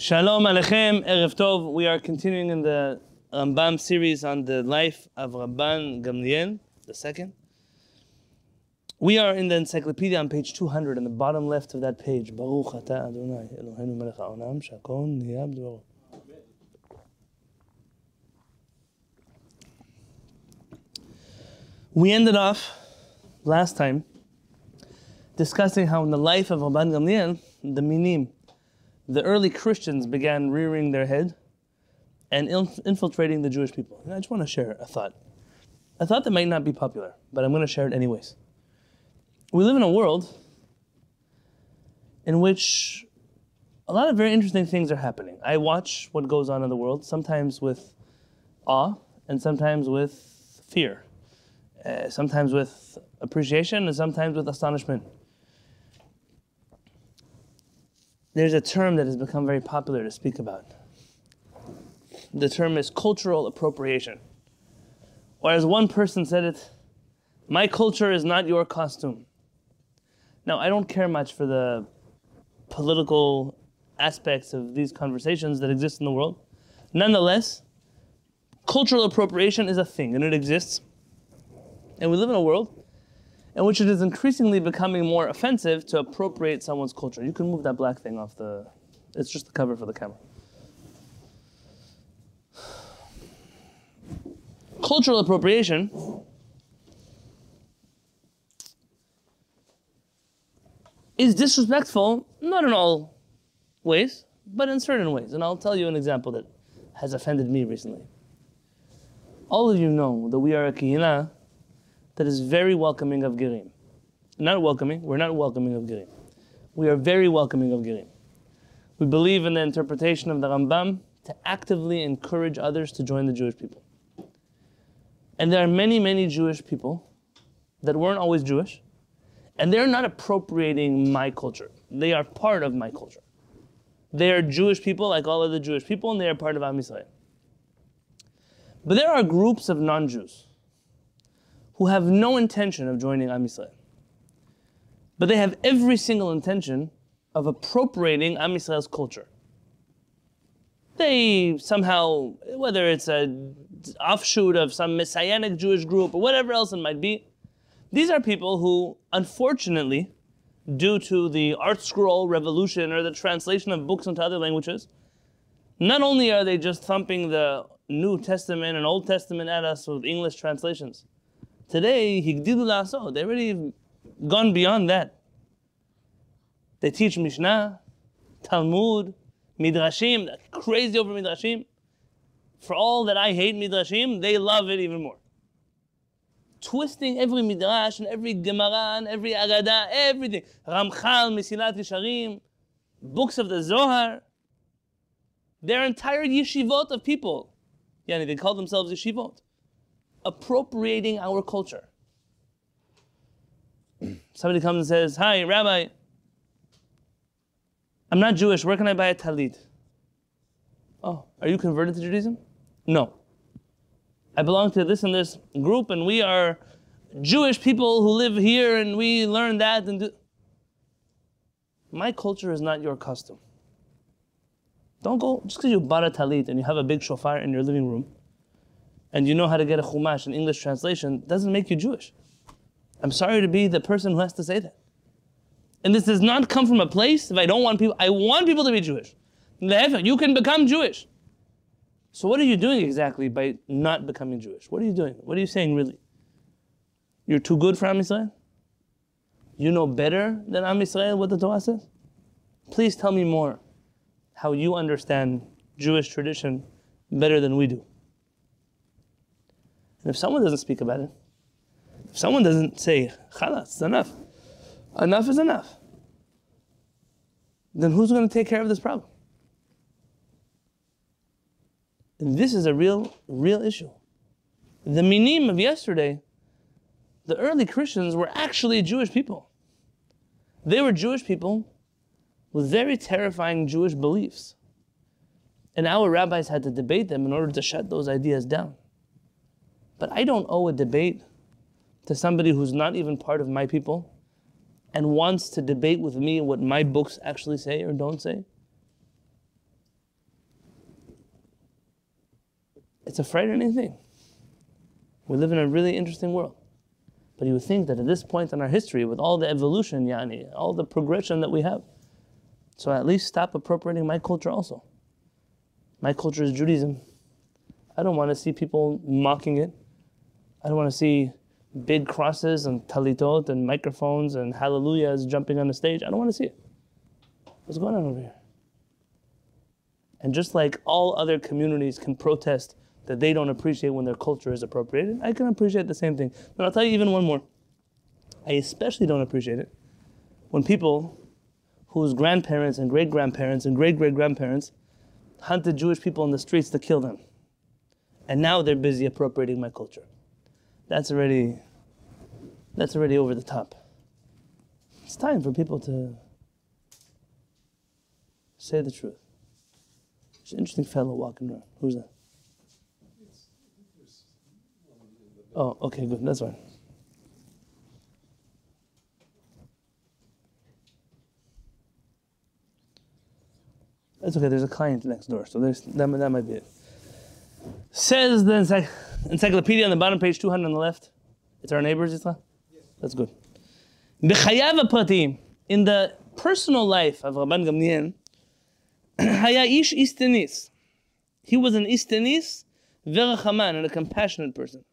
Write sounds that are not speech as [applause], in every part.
Shalom Alechem, Erev Tov. We are continuing in the Rambam series on the life of Rabban Gamliel, the second. We are in the encyclopedia on page 200, on the bottom left of that page. Baruch Ata Adonai Eloheinu melech haolam, shakol niyah b'dvaro. We ended off last time discussing how in the life of Rabban Gamliel, the minim, the early Christians began rearing their head and inf- infiltrating the Jewish people. And I just want to share a thought. A thought that might not be popular, but I'm going to share it anyways. We live in a world in which a lot of very interesting things are happening. I watch what goes on in the world, sometimes with awe and sometimes with fear, uh, sometimes with appreciation and sometimes with astonishment. There's a term that has become very popular to speak about. The term is cultural appropriation. Or as one person said it, my culture is not your costume. Now, I don't care much for the political aspects of these conversations that exist in the world. Nonetheless, cultural appropriation is a thing and it exists. And we live in a world in which it is increasingly becoming more offensive to appropriate someone's culture. You can move that black thing off the, it's just the cover for the camera. Cultural appropriation is disrespectful, not in all ways, but in certain ways. And I'll tell you an example that has offended me recently. All of you know that we are a kihila that is very welcoming of Girim. Not welcoming, we're not welcoming of Girim. We are very welcoming of Girim. We believe in the interpretation of the Rambam to actively encourage others to join the Jewish people. And there are many, many Jewish people that weren't always Jewish, and they're not appropriating my culture. They are part of my culture. They are Jewish people like all other Jewish people, and they are part of Am Yisrael. But there are groups of non Jews who have no intention of joining Am Yisrael. But they have every single intention of appropriating Am Yisrael's culture. They somehow, whether it's an offshoot of some messianic Jewish group or whatever else it might be, these are people who, unfortunately, due to the ArtScroll revolution or the translation of books into other languages, not only are they just thumping the New Testament and Old Testament at us with English translations, Today, higdilu laso. They already gone beyond that. They teach Mishnah, Talmud, Midrashim. Crazy over Midrashim. For all that I hate Midrashim, they love it even more. Twisting every Midrash and every Gemara and every Agada, everything. Ramchal, Mesilat Yesharim, books of the Zohar. Their entire yeshivot of people. Yani, they call themselves yeshivot appropriating our culture. Somebody comes and says, Hi, Rabbi, I'm not Jewish. Where can I buy a talit? Oh, are you converted to Judaism? No. I belong to this and this group, and we are Jewish people who live here, and we learn that and do. My culture is not your custom. Don't go just because you bought a talit and you have a big shofar in your living room and you know how to get a chumash, an English translation, doesn't make you Jewish. I'm sorry to be the person who has to say that. And this does not come from a place if I don't want people, I want people to be Jewish. You can become Jewish. So what are you doing exactly by not becoming Jewish? What are you doing? What are you saying really? You're too good for Am Yisrael? You know better than Am Yisrael what the Torah says? Please tell me more how you understand Jewish tradition better than we do. And if someone doesn't speak about it, if someone doesn't say, Khalas, it's enough, enough is enough, then who's going to take care of this problem? And this is a real, real issue. The minim of yesterday, the early Christians were actually Jewish people. They were Jewish people with very terrifying Jewish beliefs. And our rabbis had to debate them in order to shut those ideas down. But I don't owe a debate to somebody who's not even part of my people and wants to debate with me what my books actually say or don't say. It's a frightening thing. We live in a really interesting world. But you would think that at this point in our history, with all the evolution, yani, all the progression that we have, so at least stop appropriating my culture also. My culture is Judaism. I don't want to see people mocking it. I don't want to see big crosses and talitot and microphones and hallelujahs jumping on the stage. I don't want to see it. What's going on over here? And just like all other communities can protest that they don't appreciate when their culture is appropriated, I can appreciate the same thing. But I'll tell you even one more. I especially don't appreciate it when people whose grandparents and great grandparents and great great grandparents hunted Jewish people in the streets to kill them. And now they're busy appropriating my culture. That's already that's already over the top. It's time for people to say the truth. There's an interesting fellow walking around. Who's that? Oh, okay, good. That's fine. That's okay. There's a client next door, so there's that, that might be it. Says the encyclopedia on the bottom, page 200 on the left. It's our neighbors, Islam? Yes. That's good. In the personal life of Rabban Gamliel, [clears throat] Haya'ish Istenis. He was an Istenis, Verachaman, and a compassionate person.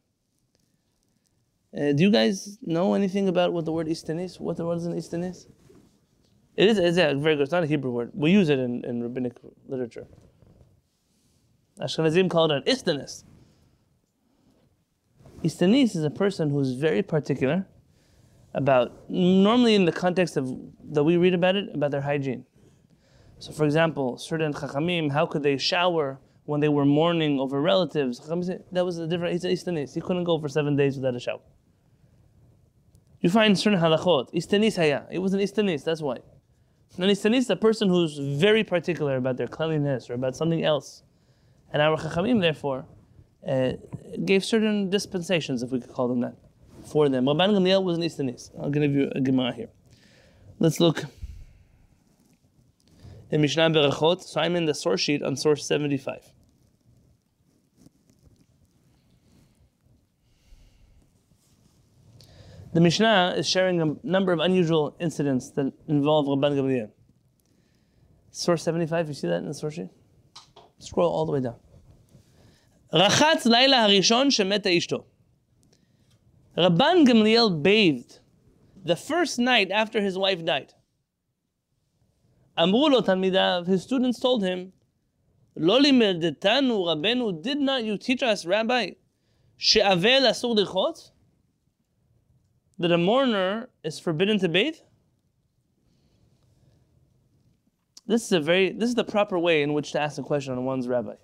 Uh, do you guys know anything about what the word Istenis, what the word is an Istenis? It is, it's a very good, it's not a Hebrew word. We use it in, in rabbinic literature. Ashkenazim call it an istanis. Istanis is a person who's very particular about, normally in the context of that we read about it, about their hygiene. So, for example, certain chachamim, how could they shower when they were mourning over relatives? That was a different. He's an istanis. He couldn't go for seven days without a shower. You find certain halachot. Istanis haya. It was an istanis. That's why. An istanis is a person who's very particular about their cleanliness or about something else. And our chachamim, therefore, uh, gave certain dispensations, if we could call them that, for them. Rabban Gamliel was an istanis. I'll give you a gemara here. Let's look in Mishnah Berachot. So I'm in the source sheet on source 75. The Mishnah is sharing a number of unusual incidents that involve Rabban Gamliel. Source 75, you see that in the source sheet? Scroll all the way down. רחץ לילה הראשון שמתה אשתו. Rabban Gamliel bathed the first night after his wife died. אמרו לו תלמידיו, his students told him, לא לימדתנו רבנו, did not you teach us, Rabbi, שאבל אסור לרחוץ? That a mourner is forbidden to bathe? This is a very this is the proper way in which to ask a question on one's rabbi.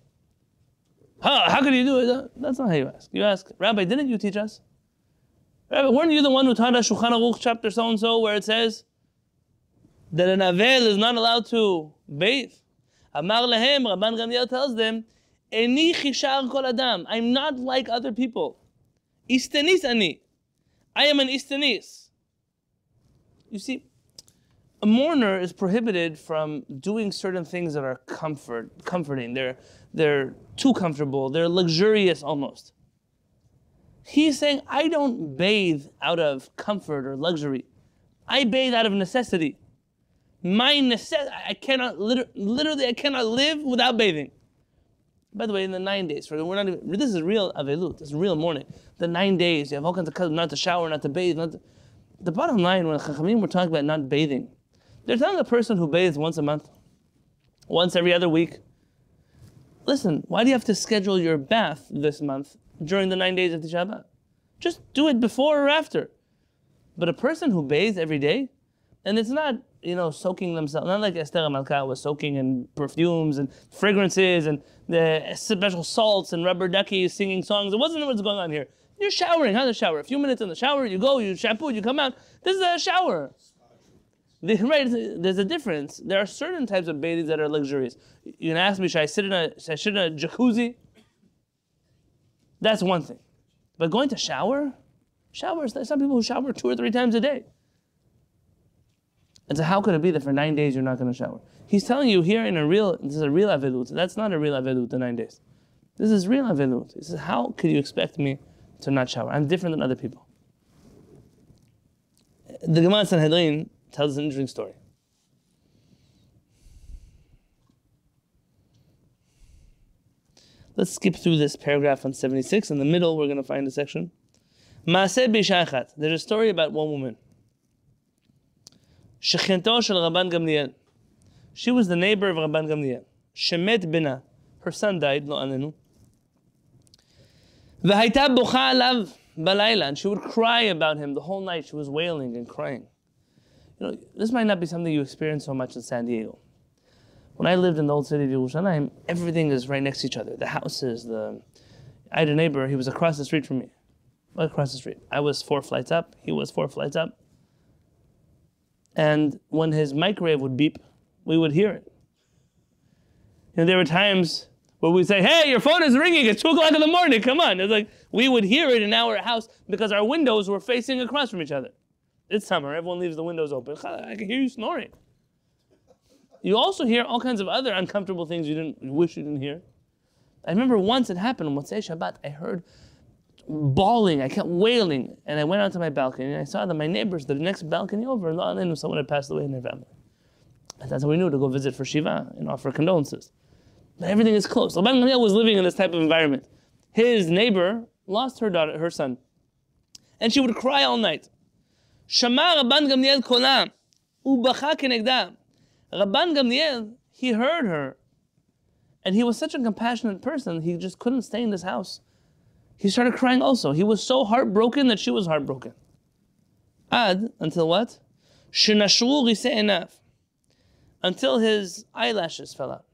How, how could you do it? That's not how you ask. You ask, Rabbi, didn't you teach us? Rabbi, weren't you the one who taught us Shulchan Aruch chapter so and so where it says that an avel is not allowed to bathe? Amar lehem, Rabban Gamliel tells them, Eni chishar kol adam. I'm not like other people. Istenis ani. I am an istanis. You see, a mourner is prohibited from doing certain things that are comfort, comforting. They're, they're too comfortable. They're luxurious almost. He's saying, I don't bathe out of comfort or luxury. I bathe out of necessity. My necessity, I cannot, literally, I cannot live without bathing. By the way, in the nine days, we're not even, this is real avelut, this is real mourning. The nine days, you have all kinds of not to shower, not to bathe. Not to, the bottom line, when Chachamim were talking about not bathing, they're telling a person who bathes once a month, once every other week, listen, why do you have to schedule your bath this month during the nine days of the Shabbat? Just do it before or after. But a person who bathes every day, and it's not you know, soaking themselves. Not like Esther Malka was soaking in perfumes and fragrances and the special salts and rubber duckies singing songs. It wasn't what's going on here. You're showering. How's a shower? A few minutes in the shower, you go, you shampoo, you come out. This is a shower. The, right, there's a difference. There are certain types of bathings that are luxurious. You can ask me, should I sit in a, should I sit in a jacuzzi? That's one thing. But going to shower, showers, there's some people who shower two or three times a day. And so how could it be that for nine days you're not going to shower? He's telling you here in a real, this is a real avedut. That's not a real avedut, the nine days. This is real avilut. He says, how could you expect me to not shower? I'm different than other people. The Gemara Sanhedrin tells an interesting story. Let's skip through this paragraph on 76. In the middle, we're going to find a section. Maaseh b'shachat. There's a story about one woman. Shel Rabban Gamliel. She was the neighbor of Rabban Gamliel. Shemet bina. Her son died, lo anenu. V'haita bocha alav balayla. And she would cry about him the whole night. She was wailing and crying. You know, this might not be something you experience so much in San Diego. When I lived in the old city of Yerushalayim, everything is right next to each other. The houses, the. I had a neighbor. He was across the street from me. Across the street. I was four flights up. He was four flights up. And when his microwave would beep, we would hear it. And there were times where we'd say, "Hey, your phone is ringing. It's two o'clock in the morning. Come on!" It's like we would hear it in our house because our windows were facing across from each other. It's summer. Everyone leaves the windows open. I can hear you snoring. You also hear all kinds of other uncomfortable things you didn't you wish you didn't hear. I remember once it happened on Motzei Shabbat. I heard bawling. I kept wailing, and I went out to my balcony and I saw that my neighbors, the next balcony over, and someone had passed away in their family. And that's how we knew to go visit for Shiva and offer condolences. But everything is close. Rabban Gamliel was living in this type of environment. His neighbor lost her daughter, her son, and she would cry all night. Shama Rabban Gamliel kola, ubacha kenegda. Rabban Gamliel, he heard her. And he was such a compassionate person, he just couldn't stay in this house. He started crying also. He was so heartbroken that she was heartbroken. Ad, until what? Shenashru enough. Until his eyelashes fell out.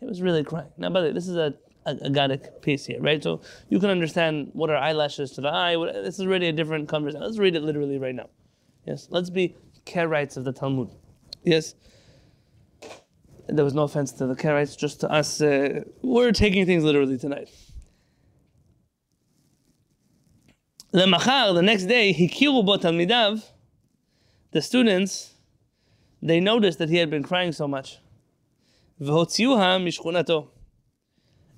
He was really crying. Now, by the way, this is a, a, a piece here, right? So you can understand what are eyelashes to the eye. This is really a different conversation. Let's read it literally right now. Yes, let's be Karaites of the Talmud. Yes. There was no offense to the Karaites, just to us. Uh, we're taking things literally tonight. the next day, hikiru bo talmidav, the students, they noticed that he had been crying so much. mishchunato.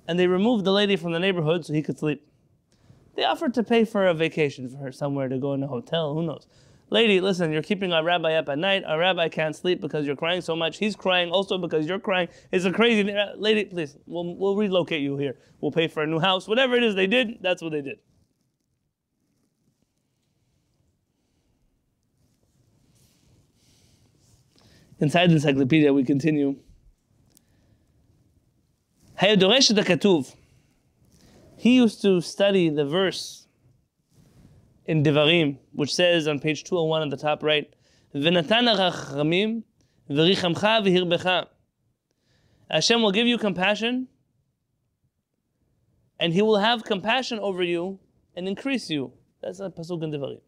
And they removed the lady from the neighborhood so he could sleep. They offered to pay for a vacation for her somewhere to go in a hotel, who knows. Lady, listen, you're keeping our rabbi up at night. Our rabbi can't sleep because you're crying so much. He's crying also because you're crying. It's a crazy uh, lady. Please, we'll, we'll relocate you here. We'll pay for a new house. Whatever it is they did, that's what they did. Inside the encyclopedia, we continue. He used to study the verse in Devarim, which says on page 201 on the top right, Hashem will give you compassion, and He will have compassion over you and increase you. That's a pasuk in Devarim.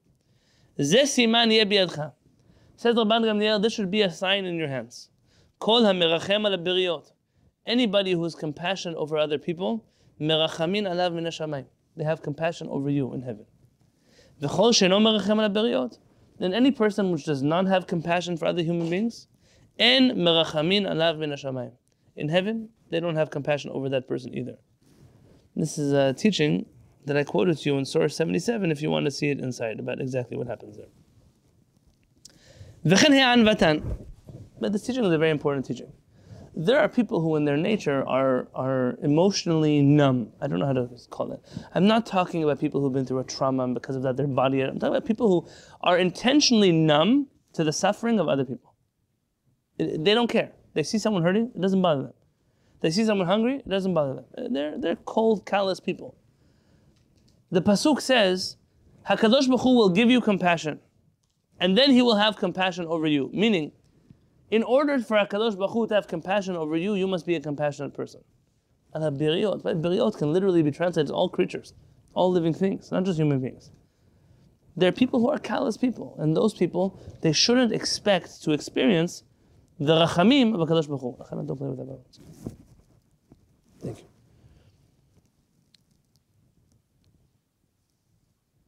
Says Rabban Gamliel, this should be a sign in your hands. Kol ha-merachem al Anybody who is compassionate over other people, merachamin alav They have compassion over you in heaven. Then any person which does not have compassion for other human beings, en merachamin alav In heaven, they don't have compassion over that person either. This is a teaching that I quoted to you in source 77 if you want to see it inside about exactly what happens there. But this teaching is a very important teaching. There are people who, in their nature, are, are emotionally numb. I don't know how to call it. I'm not talking about people who've been through a trauma and because of that their body. I'm talking about people who are intentionally numb to the suffering of other people. They don't care. They see someone hurting, it doesn't bother them. They see someone hungry, it doesn't bother them. Uh, they're, they're cold, callous people. The Pasuk says, HaKadosh Baruch Hu will give you compassion and then he will have compassion over you. Meaning, in order for HaKadosh Baruch Hu to have compassion over you, you must be a compassionate person. And biriot, biriot can literally be translated as all creatures, all living things, not just human beings. There are people who are callous people, and those people, they shouldn't expect to experience the rachamim of HaKadosh Baruch Hu. Don't play with that. Thank you.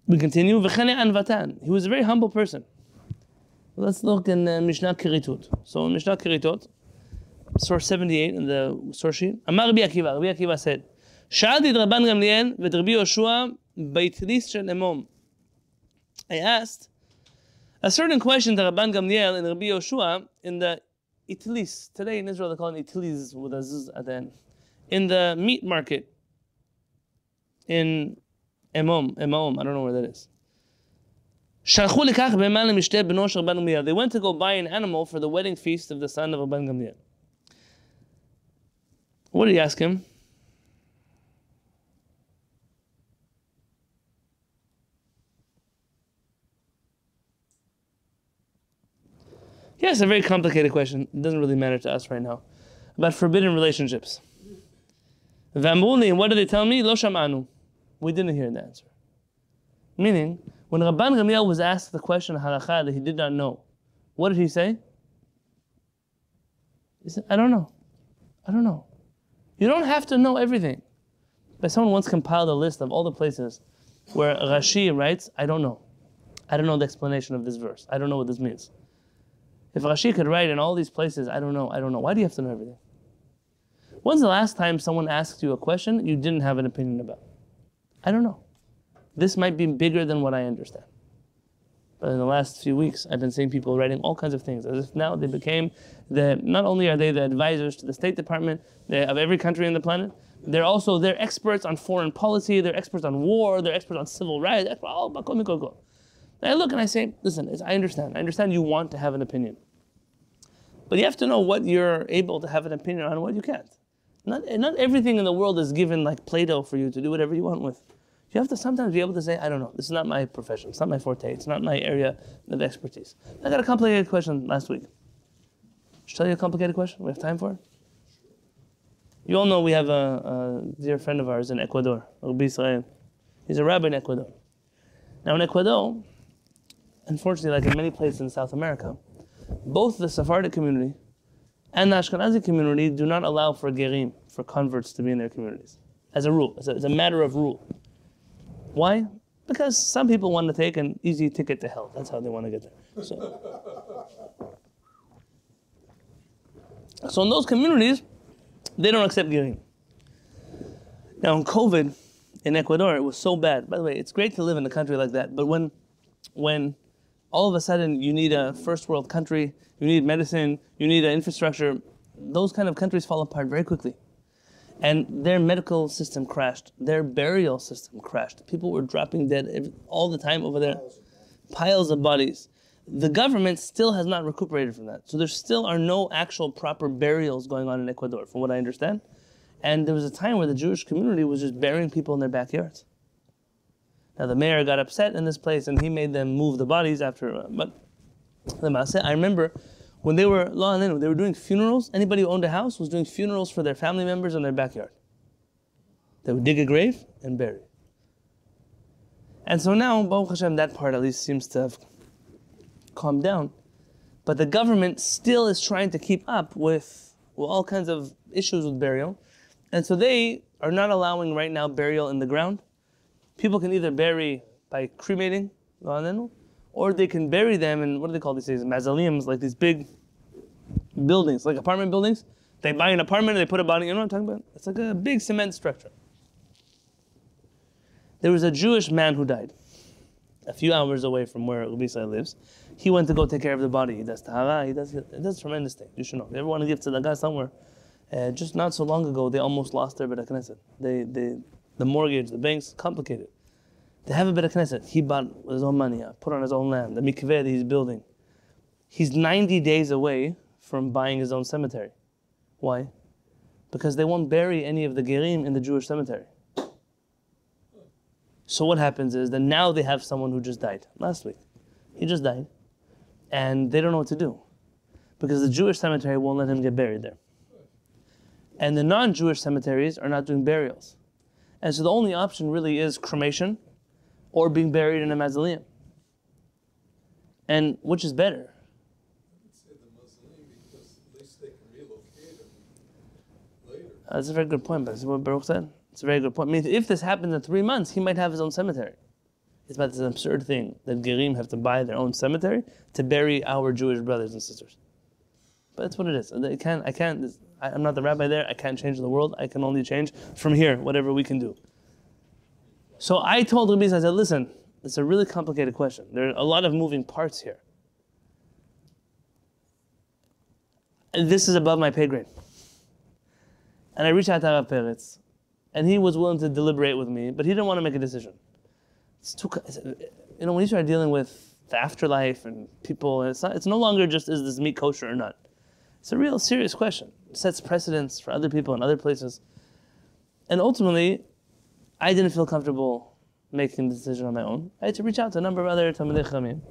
We continue. He was a very humble person. Let's look in uh, Mishnah Keritut. So in Mishnah Keritut, source 78 in the source sheet. Amar Rabbi Akiva, Rabbi Akiva said, שאלתי את רבן גמליאל ואת רבי יהושע בהתליס של אמום. I asked a certain question to Rabban Gamliel and Rabbi Yoshua in the itilis. Today in Israel they call it itilis with a z at the end. In the meat market in Emom, Emom, I don't know where that is. They went to go buy an animal for the wedding feast of the son of Rabban Gamliel. What did he ask him? Yes, a very complicated question. It doesn't really matter to us right now. About forbidden relationships. What did they tell me? Lo shamanu. We didn't hear the answer. Meaning, when Rabban Gamliel was asked the question halakha that he did not know, what did he say? He said, I don't know. I don't know. You don't have to know everything. But someone once compiled a list of all the places where Rashi writes, I don't know. I don't know the explanation of this verse. I don't know what this means. If Rashi could write in all these places, I don't know, I don't know. Why do you have to know everything? When's the last time someone asked you a question you didn't have an opinion about? I don't know. This might be bigger than what I understand. But in the last few weeks, I've been seeing people writing all kinds of things, as if now they became the. Not only are they the advisors to the State Department of every country on the planet, they're also they're experts on foreign policy, they're experts on war, they're experts on civil rights. Oh, and I look and I say, listen, I understand. I understand you want to have an opinion. But you have to know what you're able to have an opinion on and what you can't. Not, not everything in the world is given like Play Doh for you to do whatever you want with. You have to sometimes be able to say, I don't know, this is not my profession, it's not my forte, it's not my area of expertise. I got a complicated question last week. Should I tell you a complicated question? We have time for it? You all know we have a, a dear friend of ours in Ecuador, Rabbi Israel. He's a rabbi in Ecuador. Now in Ecuador, unfortunately, like in many places in South America, both the Sephardic community and the Ashkenazi community do not allow for gerim, for converts to be in their communities. As a rule, as a, as a matter of rule. Why? Because some people want to take an easy ticket to hell. That's how they want to get there. So, so in those communities, they don't accept gerim. Now in COVID, in Ecuador, it was so bad. By the way, it's great to live in a country like that, but when when all of a sudden you need a first world country, you need medicine, you need an infrastructure. Those kind of countries fall apart very quickly. And their medical system crashed. Their burial system crashed. People were dropping dead all the time over there. Piles of bodies. The government still has not recuperated from that. So there still are no actual proper burials going on in Ecuador, from what I understand. And there was a time where the Jewish community was just burying people in their backyards. Now the mayor got upset in this place and he made them move the bodies after. Uh, but the Maaseh, I remember when they were they were doing funerals. Anybody who owned a house was doing funerals for their family members in their backyard. They would dig a grave and bury. And so now, Baruch Hashem, that part at least seems to have calmed down. But the government still is trying to keep up with, all kinds of issues with burial. And so they are not allowing right now burial in the ground people can either bury by cremating, or they can bury them in what do they call these things? Mausoleums, like these big buildings, like apartment buildings. They buy an apartment and they put a body. You know what I'm talking about? It's like a big cement structure. There was a Jewish man who died a few hours away from where Ubisa lives. He went to go take care of the body. He does tahara. He does, he does tremendous things. You should know. If you ever want to give guy somewhere, uh, just not so long ago, they almost lost their Beit. They, they, the mortgage, the banks, complicated. They have a Beit Knesset. He bought with his own money, uh, put on his own land, the mikveh that he's building. He's 90 days away from buying his own cemetery. Why? Because they won't bury any of the gerim in the Jewish cemetery. So what happens is that now they have someone who just died last week. He just died. And they don't know what to do. Because the Jewish cemetery won't let him get buried there. And the non Jewish cemeteries are not doing burials. And so the only option really is cremation or being buried in a mausoleum. And which is better? That's a very good point, but that's what Baruch said. It's a very good point. I mean, if this happens in three months, he might have his own cemetery. It's about this absurd thing that Gerim have to buy their own cemetery to bury our Jewish brothers and sisters. But that's what it is. I can't. I can't. I'm not the rabbi there. I can't change the world. I can only change from here, whatever we can do. So I told Rabbi, I said, listen, it's a really complicated question. There are a lot of moving parts here. And this is above my pay grade. And I reached out to Rav Peretz, and he was willing to deliberate with me, but he didn't want to make a decision. It's too, you know, when you start dealing with the afterlife and people, it's not, it's no longer just is this meat kosher or not. It's a real serious question. It sets precedents for other people in other places. And ultimately, I didn't feel comfortable making the decision on my own. I had to reach out to a number of other Talmidei Chachamim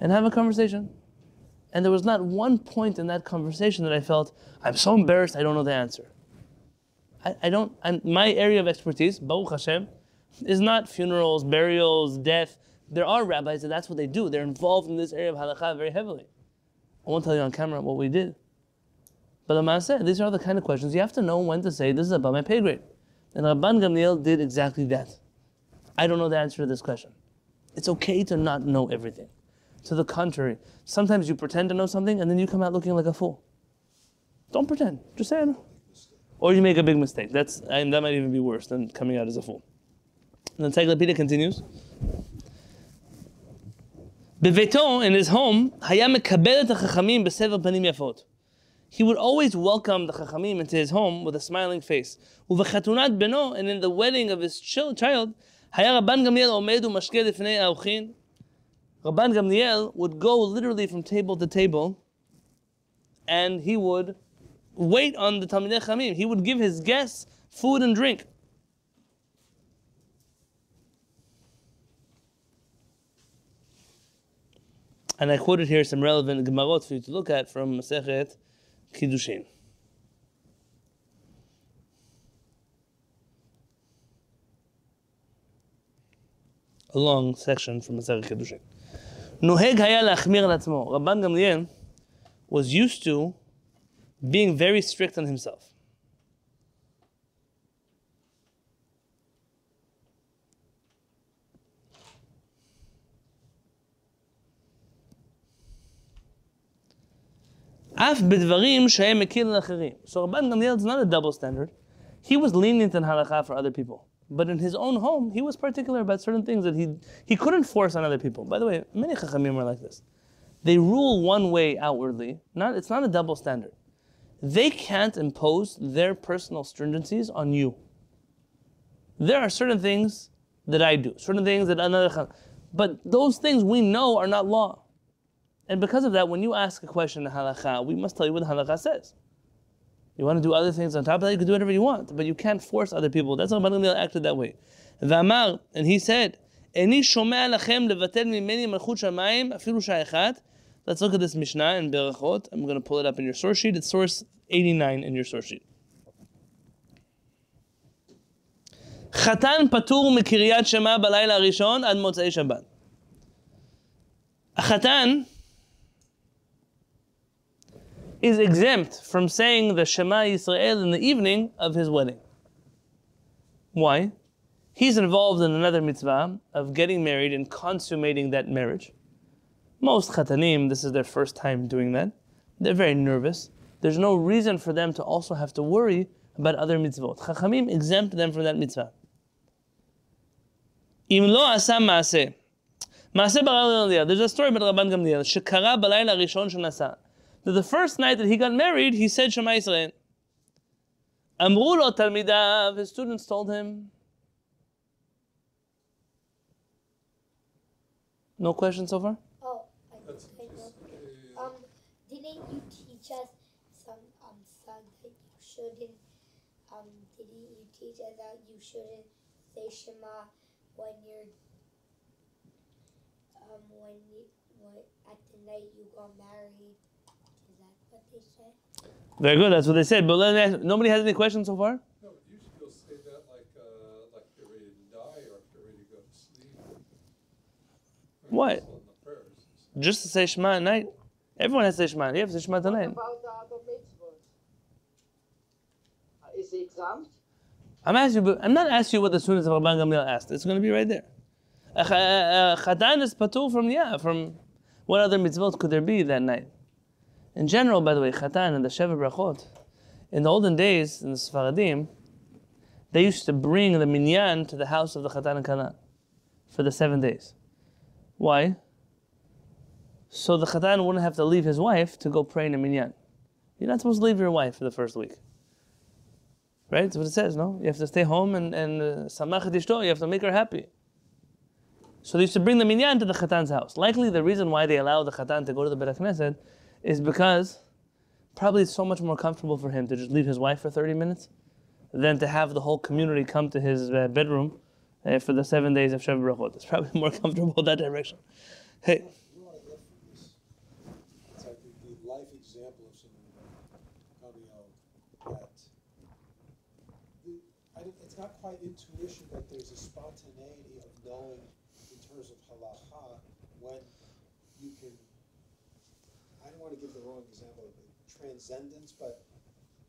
and have a conversation. And there was not one point in that conversation that I felt, I'm so embarrassed I don't know the answer. I, I don't, I'm, my area of expertise, Baruch Hashem, is not funerals, burials, death. There are rabbis that that's what they do. They're involved in this area of halakha very heavily. I won't tell you on camera what we did. But the said, these are the kind of questions you have to know when to say, this is above my pay grade. And Rabban Gamliel did exactly that. I don't know the answer to this question. It's okay to not know everything. To the contrary, sometimes you pretend to know something and then you come out looking like a fool. Don't pretend. Just say I know. Or you make a big mistake. That's and that might even be worse than coming out as a fool. And the encyclopedia continues. בביתו, in his home, היה מקבל את החכמים בסבר פנים יפות. he would always welcome the Chachamim into his home with a smiling face. And in the wedding of his child, Rabban Gamliel Gamliel would go literally from table to table and he would wait on the Talmidei Chachamim. He would give his guests food and drink. And I quoted here some relevant Gemarot for you to look at from Masechet Kiddushin. A long section from Masechet Kiddushin. נוהג היה להחמיר על עצמו. רבן גמליאל was used to being very strict on himself. אף בדברים שהיה מקל על אחרים. So Rabban Gamliel is not a double standard. He was lenient in halakha for other people. But in his own home, he was particular about certain things that he, he couldn't force on other people. By the way, many chachamim are like this. They rule one way outwardly. Not, it's not a double standard. They can't impose their personal stringencies on you. There are certain things that I do, certain things that another chacham, but those things we know are not law. And because of that, when you ask a question in halakha, we must tell you what the halakha says. You want to do other things on top of that, you can do whatever you want, but you can't force other people. That's how Rabban Gamliel acted that way. And he said, Let's look at this Mishnah in Berachot. I'm going to pull it up in your source sheet. It's source 89 in your source sheet. חתן פטור shema שמע rishon ad motzei shabbat. A chatan." is exempt from saying the Shema Yisrael in the evening of his wedding. Why? He's involved in another mitzvah of getting married and consummating that marriage. Most chatanim, this is their first time doing that. They're very nervous. There's no reason for them to also have to worry about other mitzvot. Chachamim exempt them from that mitzvah. Im lo asa maaseh. Maaseh bar Gamliel. There's a story about Rabban Gamliel. שקרה בלילה הראשון שנסע. that the first night that he got married, he said Shema Yisrael. Amrulo Talmidav, his students told him. No questions so far? Oh, I know. Um, didn't you teach us some um, song that you shouldn't, um, didn't you teach us that you shouldn't say Shema when you're, um, when you, when, at the night you got married? Very good, that's what they said. But let me ask, nobody has any questions so far? No, but usually you'll say that like, uh, like you're ready to die or if you're ready to go to sleep. What? Also in the prayers. Just to say Shema at night? Everyone has to say Shema. You have to say Shema tonight. about the other mitzvot? Uh, Is he exempt? I'm asking you, but I'm not asking you what the students of Rabban Gamliel asked. It's going to be right there. A ch- a- a Chatan is patur from, yeah, from what other mitzvot could there be that night? In general, by the way, Chatan and the Sheva Brachot, in the olden days, in the Sfaradim, they used to bring the minyan to the house of the Chatan and Kallah for the seven days. Why? So the Chatan wouldn't have to leave his wife to go pray in a minyan. You're not supposed to leave your wife for the first week. Right? That's what it says, no? You have to stay home and, and uh, you have to make her happy. So they used to bring the minyan to the Chatan's house. Likely the reason why they allowed the Chatan to go to the Knesset is because probably it's so much more comfortable for him to just leave his wife for 30 minutes than to have the whole community come to his uh, bedroom uh, for the seven days of Shavuot. It's probably [laughs] more comfortable that direction. Hey. It's that don't, quite intuition, but there's a spontaneity of knowing in terms of halacha when you can, I don't want to give the wrong example of transcendence, but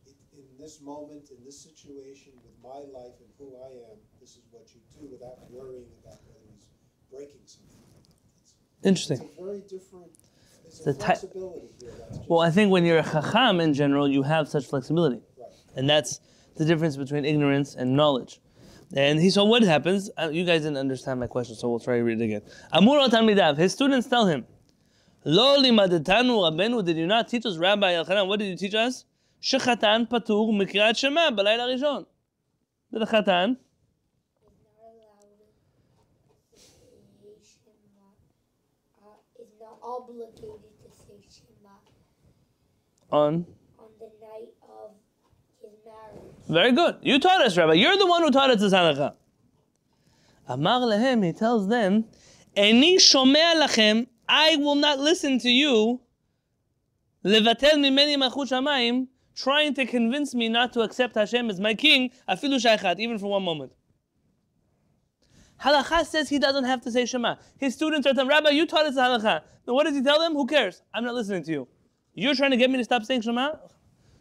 it, in this moment, in this situation, with my life and who I am, this is what you do without worrying about whether he's breaking something. It's, Interesting. it's a very different, The a ty- flexibility here that's. Well, I think when you're a chacham in general, you have such flexibility. Right. And that's the difference between ignorance and knowledge. And he saw what happens? Uh, you guys didn't understand my question, so we'll try to read it again. Amur his students tell him, Lo limadetanu rabenu, did you not teach us, Rabbi Yochanan, what did you teach us? Shechatan patur mikrat shema balayla rishon. The chatan, He's not allowed to say Shema. Uh, is not obligated to say Shema on. on the night of his marriage. Very good. You taught us, Rabbi. You're the one who taught us this halakha. Amar lehem, he tells them, Eni shomea lachem, I will not listen to you, levatel mimeni malchut shamayim, trying to convince me not to accept Hashem as my king, afilu shaykhat, even for one moment. Halacha says he doesn't have to say Shema. His students are telling, Rabbi, you taught us halacha. Now what does he tell them? Who cares? I'm not listening to you. You're trying to get me to stop saying Shema?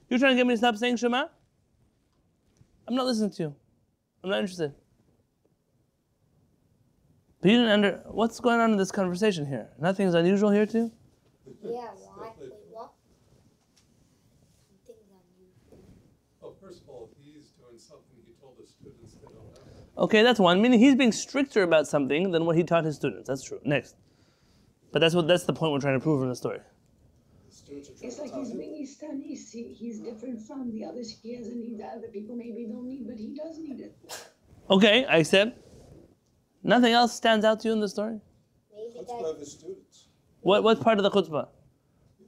You're trying to get me to stop saying Shema? I'm not listening to you. I'm not interested. But you didn't under. What's going on in this conversation here? Nothing's unusual here, too. Yeah, why? Wait, what? Something's unusual. Well, first of all, he's doing something he told his students they don't know. Okay, that's one. Meaning he's being stricter about something than what he taught his students. That's true. Next. But that's what that's the point we're trying to prove from the story. The students are trying It's like he's him. being istenis. He's, he, he's different from the others. He doesn't need that. Other people maybe don't need, but he does need it. Okay, I accept. Nothing else stands out to you in the story. Maybe Chutzpah of his students. What what part of the chutzpah?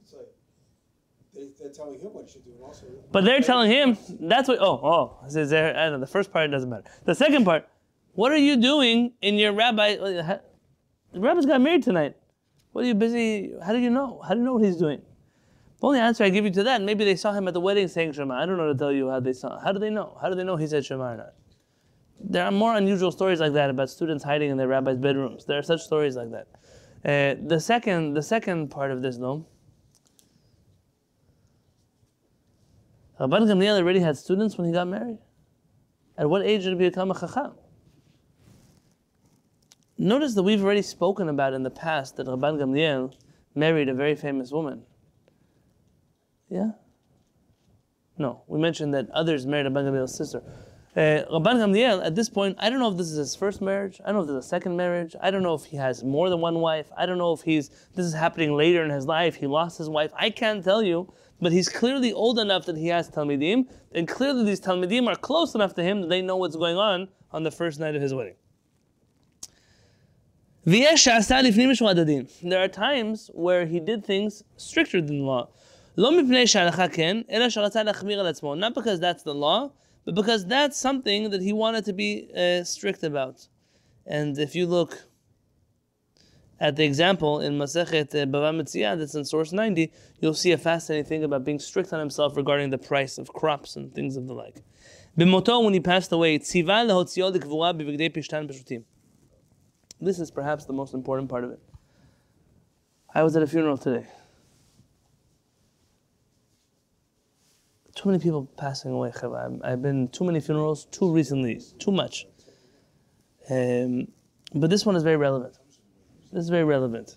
It's like, they, they're telling him what he should do also. But they're telling him that's what. Oh, oh. Is there. I don't know. The first part doesn't matter. The second part. What are you doing in your rabbi? The rabbi's got married tonight. What are you busy? How do you know? How do you know what he's doing? The only answer I give you to that, maybe they saw him at the wedding saying Shema. I don't know to tell you how they saw. How do they know? How do they know he said Shema or not? There are more unusual stories like that about students hiding in their rabbis' bedrooms. There are such stories like that. Uh, the second, the second part of this though. Rabban Gamliel already had students when he got married. At what age did he become a chacham? Notice that we've already spoken about in the past that Rabban Gamliel married a very famous woman. Yeah? No, we mentioned that others married Rabban Gamliel's sister. Uh, Rabban Gamliel, at this point, I don't know if this is his first marriage. I don't know if this is a second marriage. I don't know if he has more than one wife. I don't know if he's this is happening later in his life. He lost his wife. I can't tell you, but he's clearly old enough that he has Talmidim, and clearly these Talmidim are close enough to him that they know what's going on on the first night of his wedding. There are times where he did things stricter than the law. Not because that's the law, but because that's something that he wanted to be uh, strict about. And if you look at the example in Masechet uh, Bava Metzia, that's in source 90, you'll see a fascinating thing about being strict on himself regarding the price of crops and things of the like. Bimoto, when he passed away, this is perhaps the most important part of it. I was at a funeral today. Too many people passing away. I've been too many funerals, too recently, too much. Um, but this one is very relevant. This is very relevant.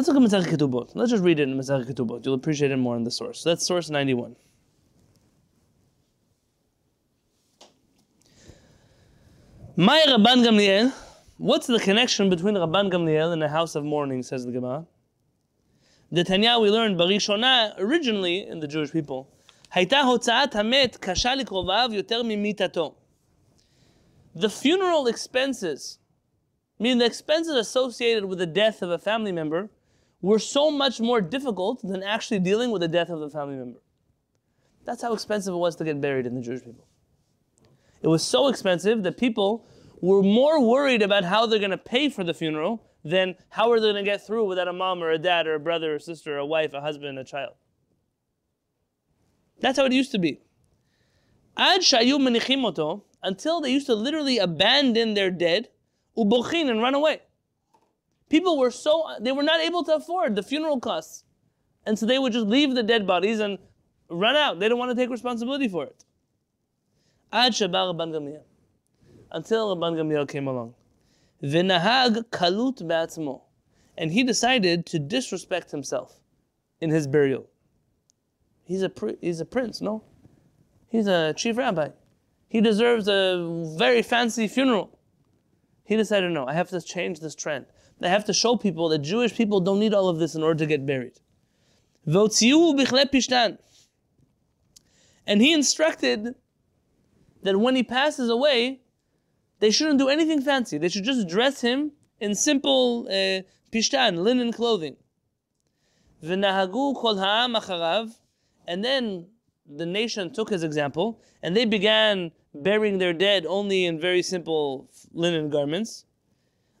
let's look at Masechet Ketubot. Let's just read it in Masechet Ketubot. You'll appreciate it more in the source. So that's source 91. My Rabban Gamliel. What's the connection between Rabban Gamliel and the house of mourning, says the Gemara? The Tanya we learned Barishona originally in the Jewish people. The funeral expenses, meaning the expenses associated with the death of a family member, were so much more difficult than actually dealing with the death of a family member. That's how expensive it was to get buried in the Jewish people. It was so expensive that people were more worried about how they're going to pay for the funeral than how are they going to get through without a mom or a dad or a brother or sister or a wife, a husband, a child. That's how it used to be. Ad shayu menichim oto, until they used to literally abandon their dead, ubochin, and run away. People were so, they were not able to afford the funeral costs. And so they would just leave the dead bodies and run out. They don't want to take responsibility for it. Ad. Until Rabban Gamliel came along. V'nahag kalut be'atzmo. And he decided to disrespect himself in his burial. He's a, he's a prince, no? He's a chief rabbi. He deserves a very fancy funeral. He decided, no, I have to change this trend. I have to show people that Jewish people don't need all of this in order to get buried. And he instructed that when he passes away, they shouldn't do anything fancy. They should just dress him in simple uh, pishtan, linen clothing. And then the nation took his example, and they began burying their dead only in very simple linen garments.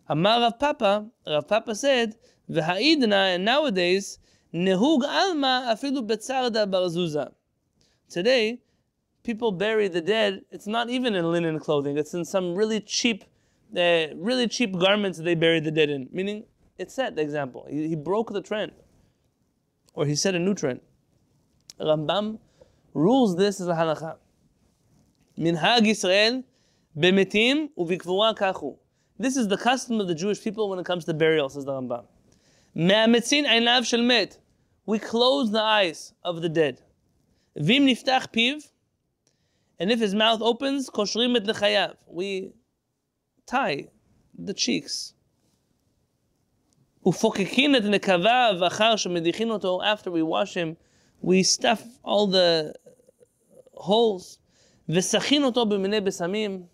Amar Rav Papa, Rav Papa said, and nowadays, nehug alma afilu betzarda barzuza. Today, people bury the dead, it's not even in linen clothing, it's in some really cheap, uh, really cheap garments that they bury the dead in. Meaning, it set the example. He, he broke the trend. Or he set a new trend. Rambam rules this as a halacha. Minhag Yisrael bemetim uvikvura kachu. This is the custom of the Jewish people when it comes to burial, says the Rambam. Me'ametzin einav shel met. We close the eyes of the dead. Vim niftach piv. And if his mouth opens, koshrim et lechayav. We tie the cheeks. Ufokekin et nekavav achar shemedichin oto. After we wash him, we stuff all the holes. V'sachin oto b'minei besamim.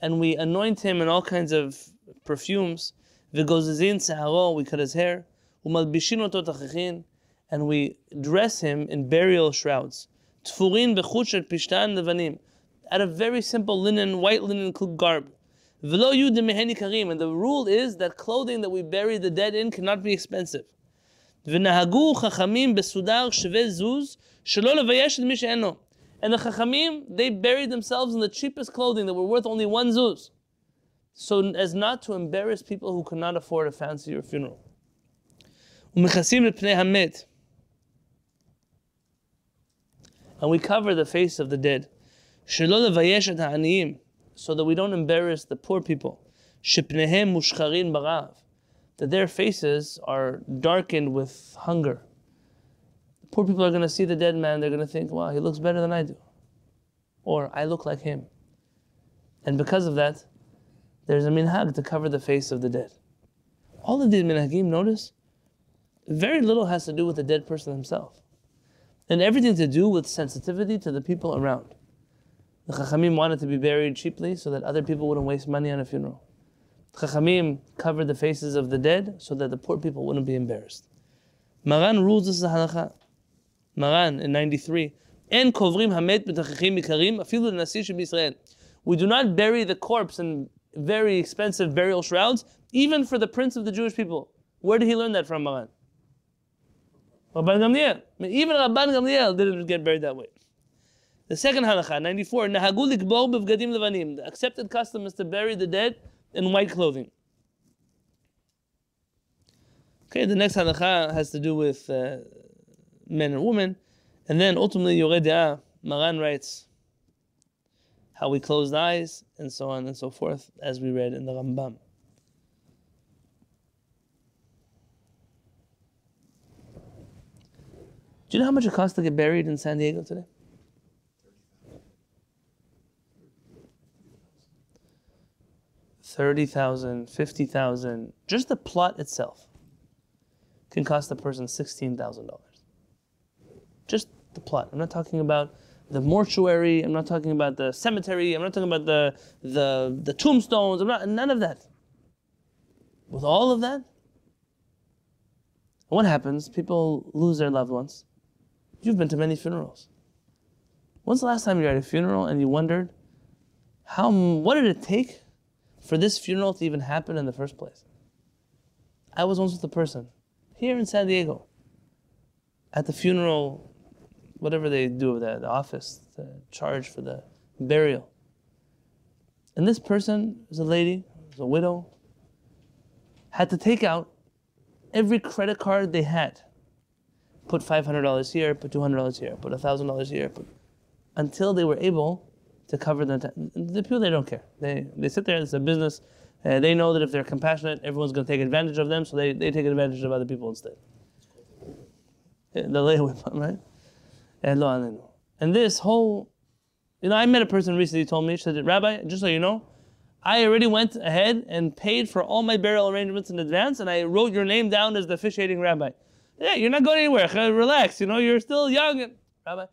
And we anoint him in all kinds of perfumes. V'gozezin seharo. We cut his hair. Umalbishin oto tachichin. And we dress him in burial shrouds. Tfurin b'chut shel pishtan levanim. Out of very simple linen, white linen garb. V'lo yud meheni karim. And the rule is that clothing that we bury the dead in cannot be expensive. ונהגו חכמים בסודר שווה זוז שלא לבייש את מי שאין לו. And the Chachamim, they buried themselves in the cheapest clothing that were worth only one zuz. So as not to embarrass people who could not afford a fancier funeral. ומכסים את פני המת. and we cover the face of the dead. So that we don't embarrass the poor people. That their faces are darkened with hunger. The poor people are going to see the dead man, they're going to think, wow, he looks better than I do. Or I look like him. And because of that, there's a minhag to cover the face of the dead. All of these minhagim, notice, very little has to do with the dead person himself. And everything to do with sensitivity to the people around. The Chachamim wanted to be buried cheaply so that other people wouldn't waste money on a funeral. The Chachamim covered the faces of the dead so that the poor people wouldn't be embarrassed. Maran rules this halacha. Maran in 93. En kovrim hamet b'tachichim ikarim afilu. We do not bury the corpse in very expensive burial shrouds, even for the prince of the Jewish people. Where did he learn that from, Maran? Rabban Gamliel. Even Rabban Gamliel didn't get buried that way. The second halacha, 94. Nahagu likbor b'vgadim levanim. The accepted custom is to bury the dead in white clothing. Okay, the next halacha has to do with uh, men and women. And then ultimately, Yoreh De'ah, Maran writes how we close the eyes and so on and so forth, as we read in the Rambam. Do you know how much it costs to get buried in San Diego today? Thirty thousand, fifty thousand. Just the plot itself can cost a person sixteen thousand dollars. Just the plot. I'm not talking about the mortuary. I'm not talking about the cemetery. I'm not talking about the the the tombstones. I'm not none of that. With all of that, what happens? People lose their loved ones. You've been to many funerals. When's the last time you were at a funeral and you wondered how what did it take for this funeral to even happen in the first place? I was once with a person here in San Diego at the funeral, whatever they do at the office, the charge for the burial. And this person was a lady, was a widow, had to take out every credit card they had. Put $500 here, put $200 here, put $1,000 here, put, until they were able to cover the, the people, they don't care. They, they sit there, it's a business. Uh, they know that if they're compassionate, everyone's going to take advantage of them, so they, they take advantage of other people instead. The layaway, right? And. And this whole, you know, I met a person recently who told me, she said, Rabbi, just so you know, I already went ahead and paid for all my burial arrangements in advance, and I wrote your name down as the officiating rabbi. Yeah, you're not going anywhere. Relax. You know, you're still young. Rabbi,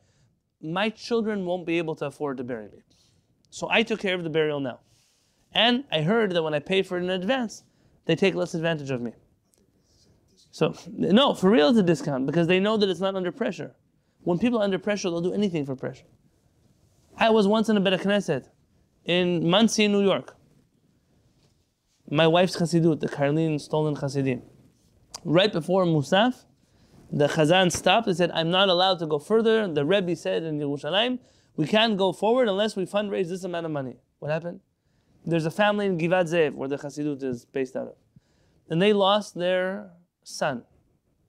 my children won't be able to afford to bury me. So I took care of the burial now. And I heard that when I pay for it in advance, they take less advantage of me. So, no, for real, it's a discount because they know that it's not under pressure. When people are under pressure, they'll do anything for pressure. I was once in a Bet Knesset in Monsey, New York. My wife's Chassidut, the Karlin Stolin Chassidim. Right before Musaf, the Chazan stopped and said, I'm not allowed to go further. The Rebbe said in Yerushalayim, we can't go forward unless we fundraise this amount of money. What happened? There's a family in Givat Zev where the Chassidut is based out of. And they lost their son.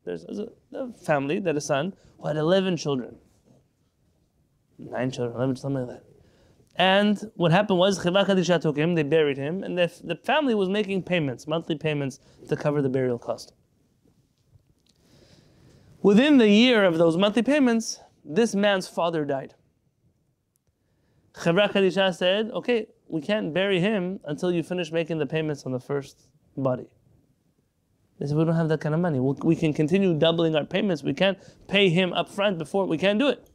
There's a, a family that a son who had 11 children. Nine children, 11, something like that. And what happened was, Chevra Kadisha took him, they buried him, and the, the family was making payments, monthly payments, to cover the burial cost. Within the year of those monthly payments, this man's father died. Chevra Kadisha said, okay, we can't bury him until you finish making the payments on the first body. They said, we don't have that kind of money. we can continue doubling our payments. We can't pay him up front before, we can't do it.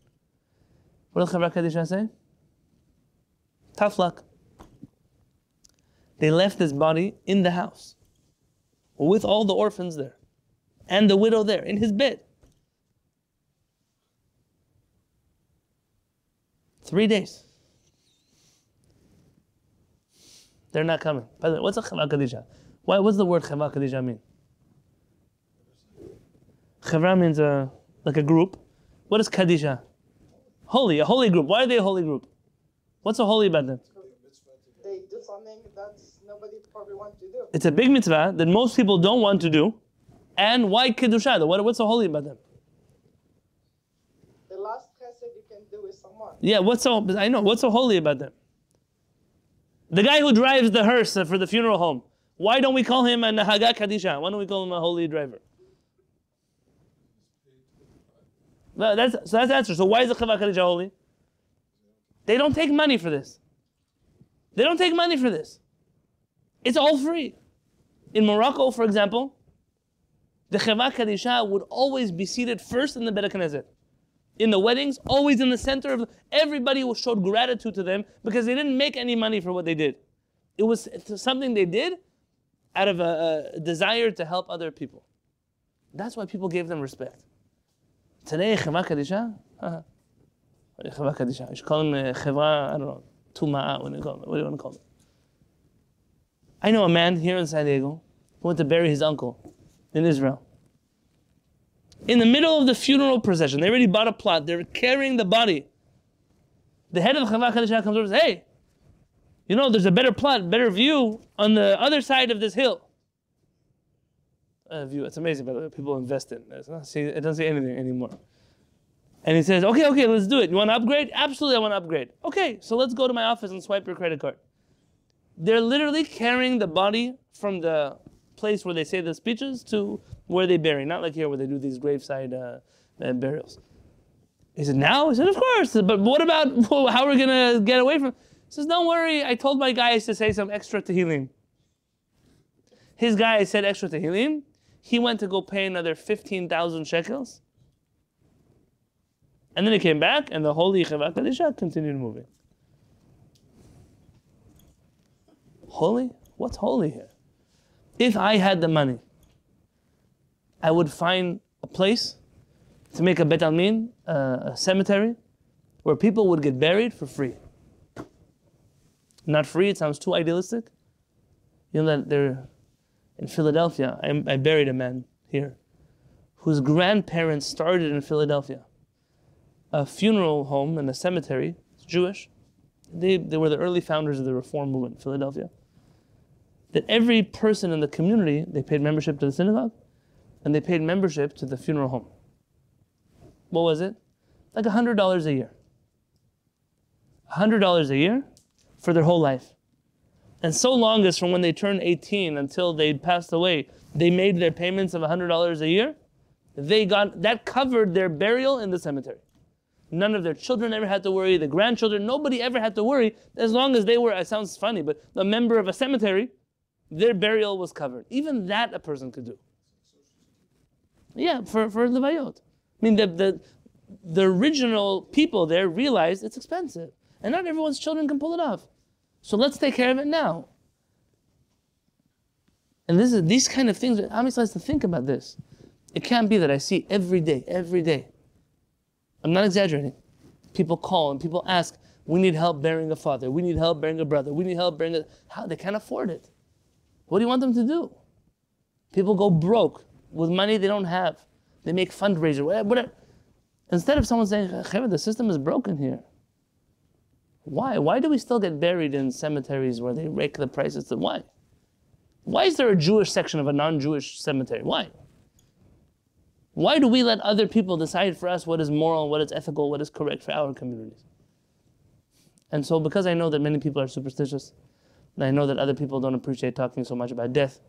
What did Chevra Kadisha say? Tough luck. They left his body in the house with all the orphans there and the widow there in his bed. Three days. They're not coming. By the way, what's a Chava Kadisha? Why, what's the word Chava Kadisha mean? Chavra means a, like a group. What is Kadisha? Holy, a holy group. Why are they a holy group? What's so holy about them? They do something that nobody probably wants to do. It's a big mitzvah that most people don't want to do. And why Kedusha? What, what's so holy about them? The last chesed you can do with someone. Yeah, what's so, I know, what's so holy about them? The guy who drives the hearse for the funeral home. Why don't we call him a Nahaga Kadisha? Why don't we call him a holy driver? No, that's, so that's the answer. So why is the Chava Kadisha holy? They don't take money for this. They don't take money for this. It's all free. In Morocco, for example, the Chava Kadisha would always be seated first in the Bet Knesset. In the weddings, always in the center of everybody showed gratitude to them because they didn't make any money for what they did. It was something they did out of a, a desire to help other people. That's why people gave them respect. Today, Chava Kadisha, uh, Chava Kadisha. You should call him uh, Chevra, I don't know, Tuma'a, what do you? Want to call it? I know a man here in San Diego who went to bury his uncle in Israel. In the middle of the funeral procession, they already bought a plot, they're carrying the body. The head of Chava Kadisha comes over and says, Hey, you know, there's a better plot, better view on the other side of this hill. Uh, view, it's amazing, by the way, people invest in it. Not see, it doesn't say anything anymore. And he says, Okay, okay, let's do it. You want to upgrade? Absolutely, I want to upgrade. Okay, so let's go to my office and swipe your credit card. They're literally carrying the body from the place where they say the speeches to where they bury. Not like here where they do these graveside uh, uh, burials. He said, now? He said, of course. But what about [laughs] how we're we going to get away from He says, don't worry. I told my guys to say some extra Tehillim. His guy said extra Tehillim. He went to go pay another 15,000 shekels. And then he came back, and the holy Yechevah Kadisha continued moving. Holy? What's holy here? If I had the money, I would find a place to make a Bet Almin, uh, a cemetery, where people would get buried for free. Not free, it sounds too idealistic. You know that they're in Philadelphia. I, I buried a man here whose grandparents started in Philadelphia a funeral home and a cemetery, it's Jewish. They, they were the early founders of the Reform movement in Philadelphia. That every person in the community, they paid membership to the synagogue and they paid membership to the funeral home. What was it? Like $100 a year. $100 a year for their whole life. And so long as from when they turned 18 until they passed away, they made their payments of $100 a year, they got that covered their burial in the cemetery. None of their children ever had to worry, the grandchildren, nobody ever had to worry as long as they were, it sounds funny, but a member of a cemetery, their burial was covered. Even that a person could do. Yeah, for, for Levayot. I mean, the, the, the original people there realized it's expensive. And not everyone's children can pull it off. So let's take care of it now. And this is these kind of things, Amish has to think about this. It can't be that I see every day, every day. I'm not exaggerating. People call and people ask, we need help burying a father, we need help burying a brother, we need help burying a how they can't afford it. What do you want them to do? People go broke with money they don't have. They make fundraiser, whatever. Instead of someone saying, the system is broken here. Why? Why do we still get buried in cemeteries where they rake the prices? Why? Why is there a Jewish section of a non-Jewish cemetery? Why? Why do we let other people decide for us what is moral, what is ethical, what is correct for our communities? And so, because I know that many people are superstitious, and I know that other people don't appreciate talking so much about death,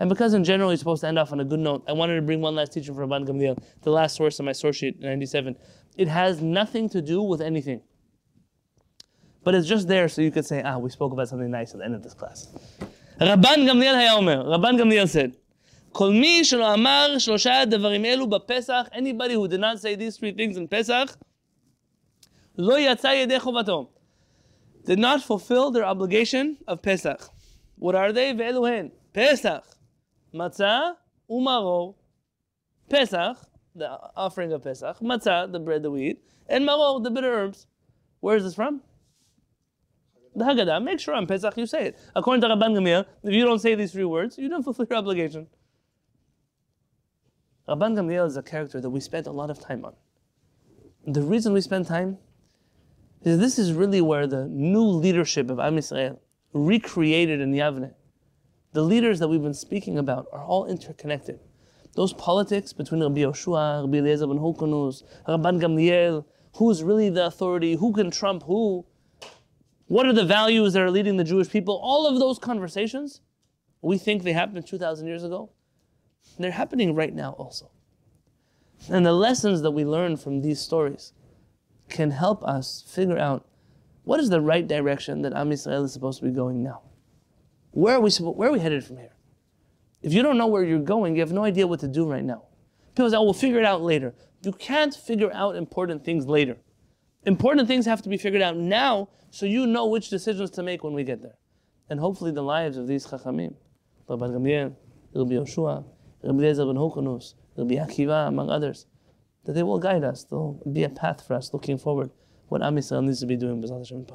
and because in general you're supposed to end off on a good note, I wanted to bring one last teaching from Rabban Gamliel, the last source of my source sheet, 97. It has nothing to do with anything. But it's just there so you could say, ah, we spoke about something nice at the end of this class. רבן גמליאל היה אומר, רבן גמליאל said, כל מי שלא אמר שלושה דברים אלו בפסח, anybody who did not say these three things in Pesach, לא יצא ידי חובתו. did not fulfill their obligation of Pesach. What are they? Ve'eluhen. Pesach. Matzah umaro. Pesach, the offering of Pesach. Matzah, the bread, the wheat. And maro, the bitter herbs. Where is this from? The Haggadah. Make sure on Pesach you say it. According to Rabban Gamliel, if you don't say these three words, you don't fulfill your obligation. Rabban Gamliel is a character that we spend a lot of time on. The reason we spend time this is really where the new leadership of Am Yisrael, recreated in the Yavne, the leaders that we've been speaking about are all interconnected. Those politics between Rabbi Yoshua, Rabbi Eliezer ben Hyrcanus, Rabban Gamliel, who's really the authority, who can trump who, what are the values that are leading the Jewish people? All of those conversations, we think they happened 2,000 years ago. They're happening right now also. And the lessons that we learn from these stories can help us figure out what is the right direction that Am Yisrael is supposed to be going now. Where are we, where are we headed from here? If you don't know where you're going, you have no idea what to do right now. People say, oh, we'll figure it out later. You can't figure out important things later. Important things have to be figured out now so you know which decisions to make when we get there. And hopefully the lives of these Chachamim, Rabbi Gamliel, Rabbi Yoshua, Rabbi Eliezer ben Hyrcanus, Rabbi Akiva, among others, that they will guide us. They'll be a path for us looking forward what Am Yisrael needs to be doing. B'ezrat Hashem